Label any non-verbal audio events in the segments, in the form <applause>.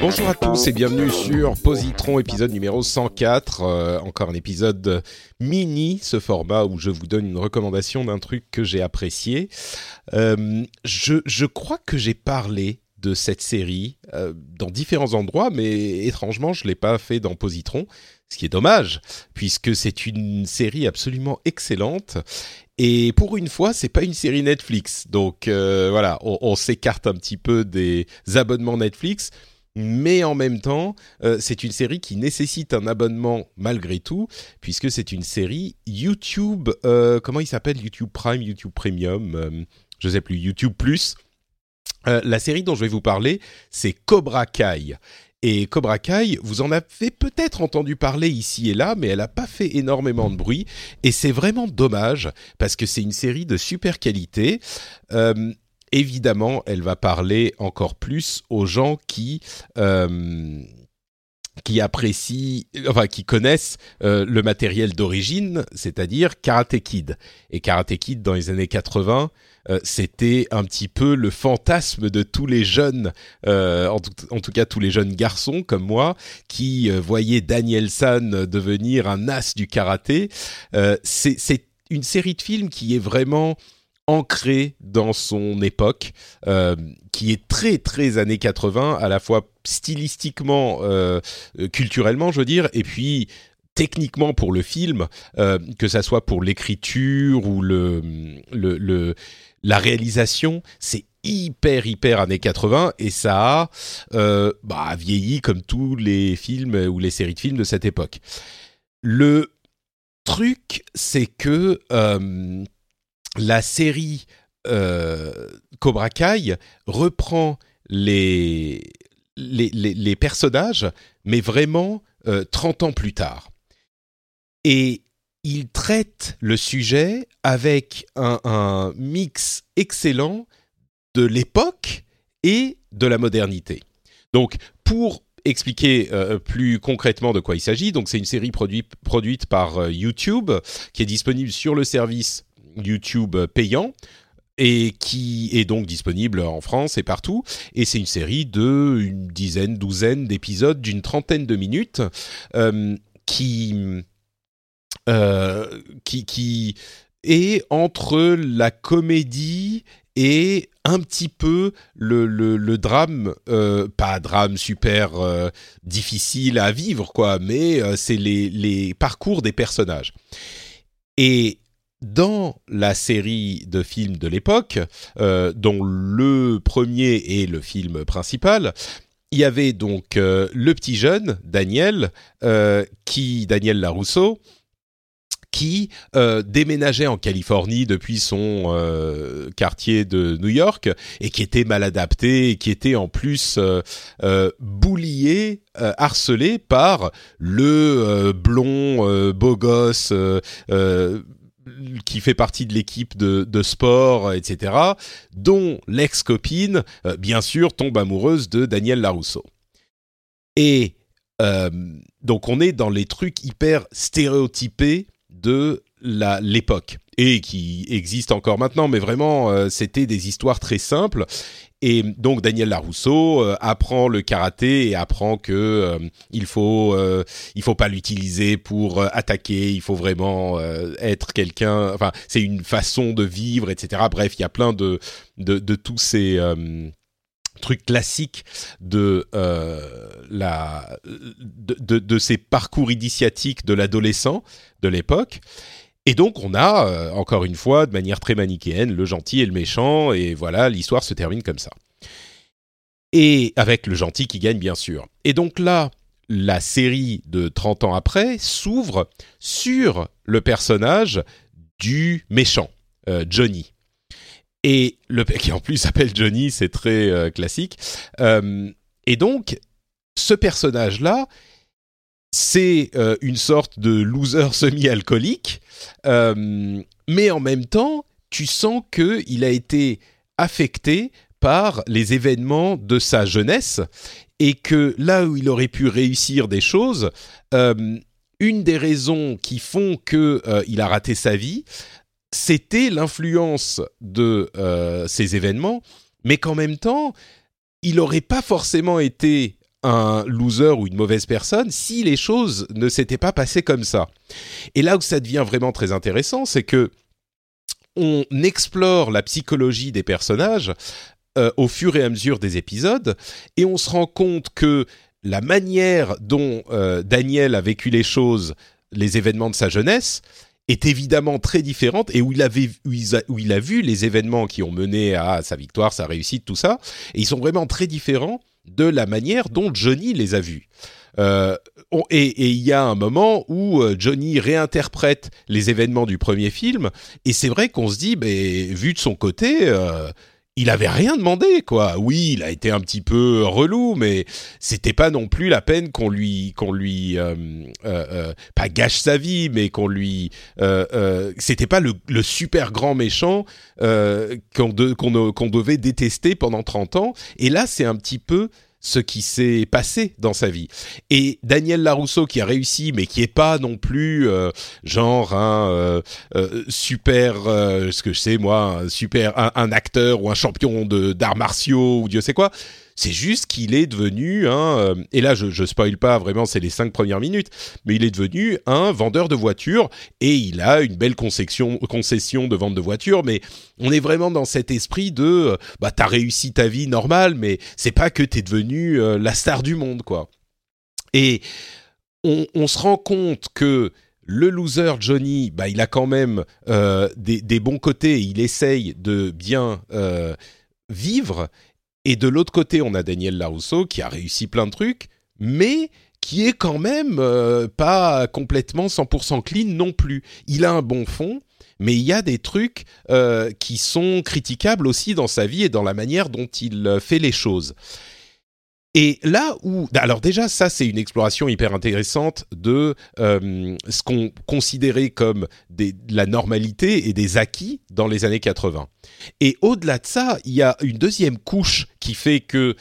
Bonjour à tous et bienvenue sur Positron épisode numéro 104. Euh, encore un épisode mini, ce format où je vous donne une recommandation d'un truc que j'ai apprécié. Euh, je, crois que j'ai parlé de cette série euh, dans différents endroits, mais étrangement, je ne l'ai pas fait dans Positron, ce qui est dommage, puisque c'est une série absolument excellente. Et pour une fois, c'est pas une série Netflix, donc euh, voilà, on, s'écarte un petit peu des abonnements Netflix. Mais en même temps, euh, c'est une série qui nécessite un abonnement malgré tout, puisque c'est une série YouTube. euh, comment il s'appelle? YouTube Prime, YouTube Premium, je sais plus, YouTube Plus. La série dont je vais vous parler, c'est Cobra Kai. Et Cobra Kai, vous en avez peut-être entendu parler ici et là, mais elle n'a pas fait énormément de bruit. Et c'est vraiment dommage, parce que c'est une série de super qualité. Euh, évidemment, elle va parler encore plus aux gens qui... euh, qui apprécient, enfin qui connaissent euh, le matériel d'origine, c'est-à-dire Karate Kid. Et Karate Kid dans les années 80, euh, c'était un petit peu le fantasme de tous les jeunes, euh, en, tout, en tout cas tous les jeunes garçons comme moi, qui euh, voyaient Daniel San devenir un as du karaté. Euh, c'est c'est une série de films qui est vraiment ancrée dans son époque, euh, qui est très très années 80, à la fois stylistiquement, euh, culturellement, je veux dire, et puis techniquement pour le film, euh, que ça soit pour l'écriture ou le, le, le la réalisation, c'est hyper hyper années 80 et ça a bah, vieilli comme tous les films ou les séries de films de cette époque. Le truc, c'est que la série euh, Cobra Kai reprend les, personnages, mais vraiment euh, 30 ans plus tard. Et il traite le sujet avec un, mix excellent de l'époque et de la modernité. Donc, pour expliquer euh, plus concrètement de quoi il s'agit, c'est une série produit, produite par euh, YouTube qui est disponible sur le service YouTube payant et qui est donc disponible en France et partout. Et c'est une série de une dizaine, douzaine d'épisodes d'une trentaine de minutes euh, qui, euh, qui qui est entre la comédie et un petit peu le, le, le drame, euh, pas drame super euh, difficile à vivre, quoi, mais euh, c'est les, les parcours des personnages. Et dans la série de films de l'époque, euh, dont le premier est le film principal, il y avait donc euh, le petit jeune, Daniel, euh, qui, Daniel Larousseau, qui déménageait en Californie depuis son quartier de New York et qui était mal adapté et qui était en plus boulié, harcelé par le blond beau gosse qui fait partie de l'équipe de, sport, etc., dont l'ex-copine, euh, bien sûr, tombe amoureuse de Daniel Larousseau. Et euh, donc on est dans les trucs hyper stéréotypés de l'époque et qui existe encore maintenant, mais vraiment euh, c'était des histoires très simples. Et donc Daniel Larousseau euh, apprend le karaté et apprend que euh, il faut il faut pas l'utiliser pour attaquer, il faut vraiment être quelqu'un. Enfin, c'est une façon de vivre, etc. Bref, il y a plein de, de tous ces trucs classiques de la de, de, de, ces parcours initiatiques de l'adolescent de l'époque et donc on a, euh, encore une fois, de manière très manichéenne, le gentil et le méchant, et voilà, l'histoire se termine comme ça. Et avec le gentil qui gagne, bien sûr. Et donc là, la série de 30 ans après s'ouvre sur le personnage du méchant, euh, Johnny. Et le qui en plus <laughs> s'appelle Johnny, c'est très euh, classique. et donc, ce personnage-là, c'est euh, une sorte de loser <laughs> semi-alcoolique, euh, mais en même temps, tu sens qu'il a été affecté par les événements de sa jeunesse et que là où il aurait pu réussir des choses, euh, une des raisons qui font qu'il a raté sa vie, c'était l'influence de ces événements, mais qu'en même temps, il n'aurait pas forcément été un loser ou une mauvaise personne si les choses ne s'étaient pas passées comme ça. Et là où ça devient vraiment très intéressant, c'est que on explore la psychologie des personnages euh, au fur et à mesure des épisodes et on se rend compte que la manière dont euh, Daniel a vécu les choses, les événements de sa jeunesse, est évidemment très différente et où il, avait, où il a vu les événements qui ont mené à sa victoire, sa réussite, tout ça, et ils sont vraiment très différents de la manière dont Johnny les a vus. Euh, et il y a un moment où euh, Johnny réinterprète les événements du premier film, et c'est vrai qu'on se dit, vu de son côté, euh, il avait rien demandé, quoi. Oui, il a été un petit peu relou, mais c'était pas non plus la peine qu'on lui, qu'on lui, euh, euh, euh pas gâche sa vie, mais qu'on lui, euh, euh, c'était pas le, le, super grand méchant qu'on de, qu'on devait détester pendant 30 ans. Et là, c'est un petit peu ce qui s'est passé dans sa vie. Et Daniel Larousseau qui a réussi, mais qui est pas non plus euh, genre un euh, euh, super, ce que je sais moi, un super un, acteur ou un champion d'arts martiaux ou Dieu sait quoi. C'est juste qu'il est devenu un, euh, et là je, je spoil pas vraiment, c'est les cinq premières minutes, mais il est devenu un vendeur de voitures et il a une belle concession, concession de vente de voitures, mais on est vraiment dans cet esprit de, euh, bah t'as réussi ta vie normale, mais c'est pas que t'es devenu euh, la star du monde quoi. Et on, se rend compte que le loser Johnny, bah, il a quand même des, des, bons côtés, il essaye de bien vivre et de l'autre côté, on a Daniel Larousseau qui a réussi plein de trucs, mais qui est quand même euh, pas complètement 100% clean non plus. Il a un bon fond, mais il y a des trucs euh, qui sont critiquables aussi dans sa vie et dans la manière dont il euh, fait les choses. Et là où, alors déjà, ça c'est une exploration hyper intéressante de euh, ce qu'on considérait comme des, la normalité et des acquis dans les années 80. Et au-delà de ça, il y a une deuxième couche qui fait que,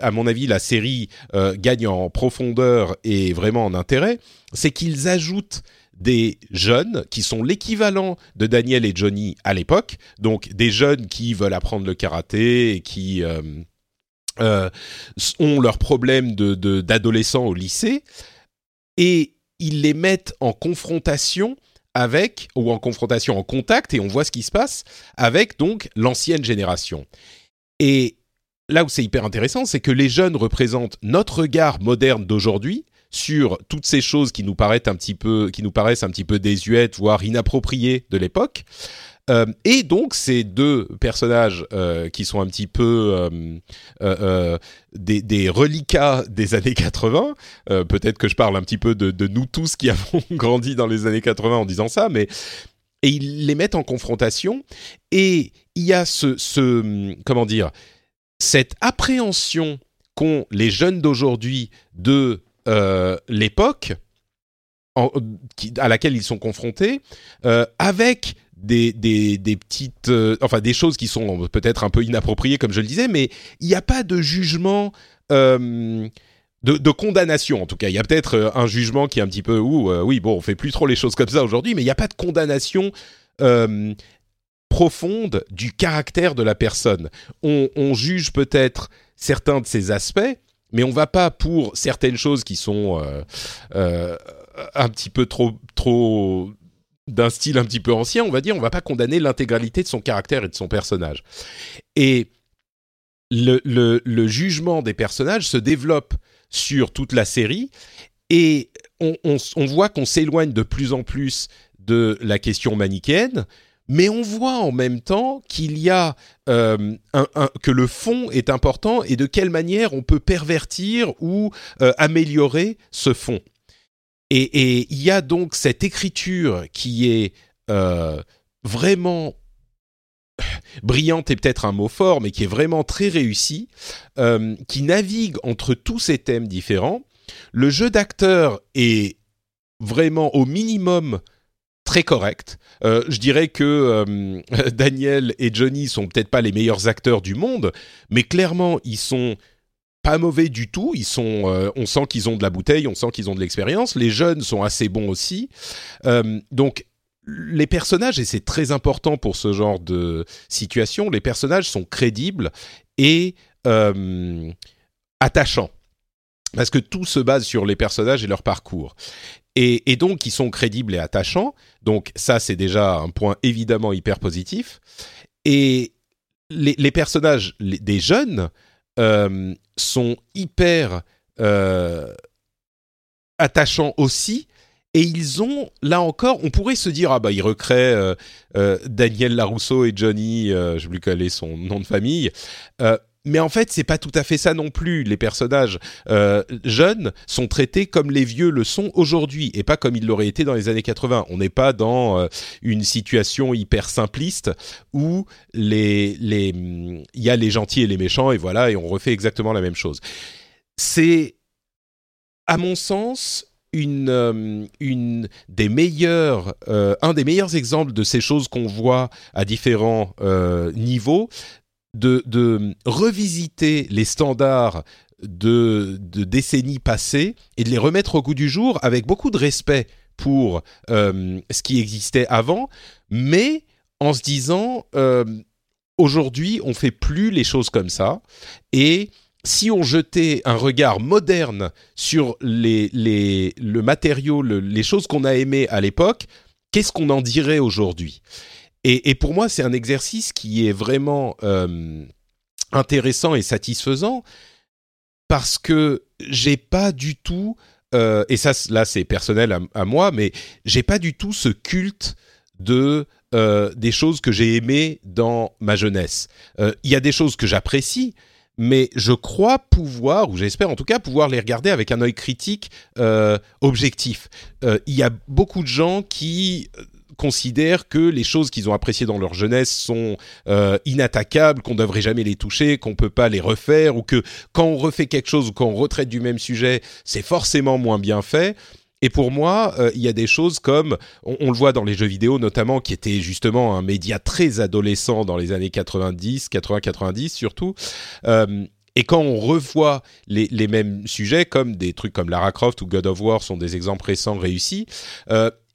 à mon avis, la série euh, gagne en profondeur et vraiment en intérêt, c'est qu'ils ajoutent des jeunes qui sont l'équivalent de Daniel et Johnny à l'époque, donc des jeunes qui veulent apprendre le karaté et qui euh, euh, ont leurs problèmes de, d'adolescents au lycée et ils les mettent en confrontation avec ou en confrontation en contact et on voit ce qui se passe avec donc l'ancienne génération. Et là où c'est hyper intéressant, c'est que les jeunes représentent notre regard moderne d'aujourd'hui sur toutes ces choses qui nous paraissent un petit peu qui nous paraissent un petit peu désuètes voire inappropriées de l'époque euh, et donc ces deux personnages euh, qui sont un petit peu euh, des, des, reliquats des années 80, peut-être que je parle un petit peu de, nous tous qui <laughs> avons grandi dans les années 80 en disant ça, mais ils les mettent en confrontation et il y a ce comment dire cette appréhension qu'ont les jeunes d'aujourd'hui de l'époque à laquelle ils sont confrontés, avec des, des, des petites, euh, enfin des choses qui sont peut-être un peu inappropriées comme je le disais, mais il n'y a pas de jugement euh, de, condamnation en tout cas. Il y a peut-être euh, un jugement qui est un petit peu ou oui bon on fait plus trop les choses comme ça aujourd'hui, mais il n'y a pas de condamnation profonde du caractère de la personne. On, juge peut-être certains de ses aspects, mais on va pas pour certaines choses qui sont un petit peu trop trop d'un style un petit peu ancien, on va dire, on va pas condamner l'intégralité de son caractère et de son personnage. Et le, jugement des personnages se développe sur toute la série et on, voit qu'on s'éloigne de plus en plus de la question manichéenne, mais on voit en même temps qu'il y a euh, que le fond est important et de quelle manière on peut pervertir ou euh, améliorer ce fond. Et il y a donc cette écriture qui est euh, vraiment brillante et peut-être un mot fort, mais qui est vraiment très réussie, euh, qui navigue entre tous ces thèmes différents. Le jeu d'acteur est vraiment au minimum très correct. Euh, je dirais que <laughs> Daniel et Johnny sont peut-être pas les meilleurs acteurs du monde, mais clairement ils sont pas mauvais du tout. Ils sont, euh, on sent qu'ils ont de la bouteille, on sent qu'ils ont de l'expérience. Les jeunes sont assez bons aussi. Euh, donc les personnages, et c'est très important pour ce genre de situation, les personnages sont crédibles et euh, attachants. Parce que tout se base sur les personnages et leur parcours. Et, donc, ils sont crédibles et attachants. Donc, ça, c'est déjà un point évidemment hyper positif. Et les, personnages des jeunes euh, sont hyper euh, attachants aussi. Et ils ont, là encore, on pourrait se dire, ah bah ils recréent euh, Daniel Larousseau et Johnny, je sais plus quel est son nom de famille, mais en fait, c'est pas tout à fait ça non plus. Les personnages euh, jeunes sont traités comme les vieux le sont aujourd'hui et pas comme ils l'auraient été dans les années 80. On n'est pas dans euh, une situation hyper simpliste où il y a les gentils et les méchants et voilà et on refait exactement la même chose. C'est à mon sens une, euh, des meilleures, un des meilleurs exemples de ces choses qu'on voit à différents niveaux, de, revisiter les standards de, décennies passées et de les remettre au goût du jour avec beaucoup de respect pour euh, ce qui existait avant, mais en se disant euh, aujourd'hui on fait plus les choses comme ça. Et si on jetait un regard moderne sur les, le matériau, les choses qu'on a aimées à l'époque, qu'est-ce qu'on en dirait aujourd'hui? Et, pour moi, c'est un exercice qui est vraiment euh, intéressant et satisfaisant parce que j'ai pas du tout, euh, et ça là c'est personnel à, moi, mais j'ai pas du tout ce culte de euh, des choses que j'ai aimées dans ma jeunesse. Il y a des choses que j'apprécie, mais je crois pouvoir, ou j'espère en tout cas pouvoir les regarder avec un œil critique objectif. Il y a beaucoup de gens qui considèrent que les choses qu'ils ont appréciées dans leur jeunesse sont euh, inattaquables, qu'on ne devrait jamais les toucher, qu'on peut pas les refaire, ou que quand on refait quelque chose ou quand on retraite du même sujet, c'est forcément moins bien fait. Et pour moi, euh, il y a des choses comme, on, le voit dans les jeux vidéo notamment, qui était justement un média très adolescent dans les années 90, 80-90 surtout. Euh, et quand on revoit les, mêmes sujets, comme des trucs comme Lara Croft ou God of War sont des exemples récents réussis,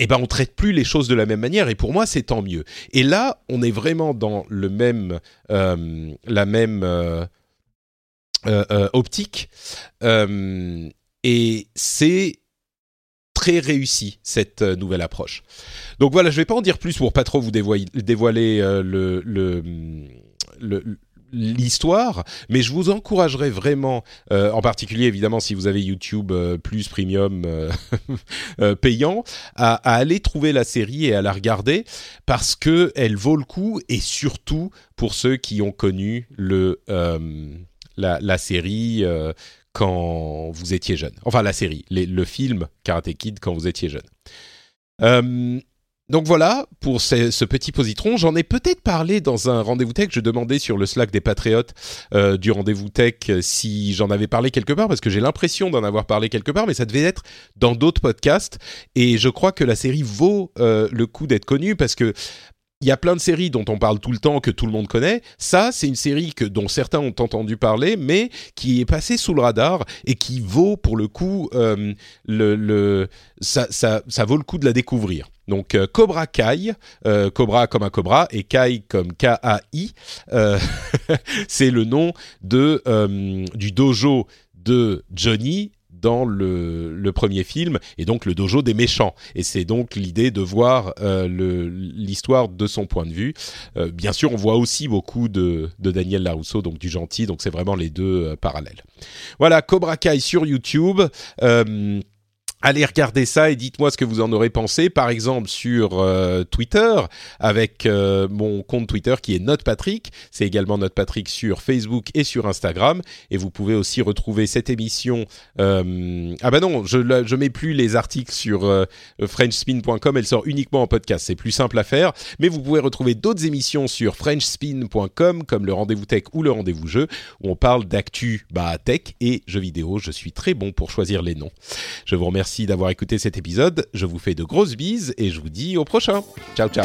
eh ben on traite plus les choses de la même manière et pour moi c'est tant mieux. Et là, on est vraiment dans le même, euh, la même euh, euh, optique et c'est très réussi cette nouvelle approche. Donc voilà, je vais pas en dire plus pour pas trop vous dévoiler, dévoiler le, le, le l'histoire, mais je vous encouragerais vraiment, euh, en particulier évidemment si vous avez YouTube euh, plus premium euh, <laughs> payant, à, aller trouver la série et à la regarder parce que elle vaut le coup et surtout pour ceux qui ont connu le la, série quand vous étiez jeune. Enfin la série, le film Karate Kid quand vous étiez jeune. Donc voilà pour ce, petit positron. J'en ai peut-être parlé dans un rendez-vous tech. Je demandais sur le Slack des patriotes euh, du rendez-vous tech euh, si j'en avais parlé quelque part parce que j'ai l'impression d'en avoir parlé quelque part, mais ça devait être dans d'autres podcasts. Et je crois que la série vaut euh, le coup d'être connue parce que il y a plein de séries dont on parle tout le temps que tout le monde connaît. Ça, c'est une série que dont certains ont entendu parler, mais qui est passée sous le radar et qui vaut pour le coup euh, le, ça, ça, ça, vaut le coup de la découvrir. Donc euh, Cobra Kai, euh, Cobra comme un cobra et Kai comme K-A-I, <laughs> c'est le nom de du dojo de Johnny dans le, premier film, et donc le dojo des méchants. Et c'est donc l'idée de voir euh, l'histoire de son point de vue. Euh, bien sûr, on voit aussi beaucoup de, de, Daniel Larousseau, donc du gentil, donc c'est vraiment les deux euh, parallèles. Voilà, Cobra Kai sur YouTube. Allez regarder ça et dites-moi ce que vous en aurez pensé. Par exemple sur euh, Twitter avec euh, mon compte Twitter qui est NotePatrick. C'est également NotePatrick sur Facebook et sur Instagram. Et vous pouvez aussi retrouver cette émission. Euh... Ah bah non, je je mets plus les articles sur FrenchSpin.com. Elle sort uniquement en podcast. C'est plus simple à faire. Mais vous pouvez retrouver d'autres émissions sur FrenchSpin.com comme le rendez-vous tech ou le rendez-vous jeu où on parle d'actu bah, tech et jeux vidéo. Je suis très bon pour choisir les noms. Je vous remercie Merci d'avoir écouté cet épisode. Je vous fais de grosses bises et je vous dis au prochain. Ciao, ciao.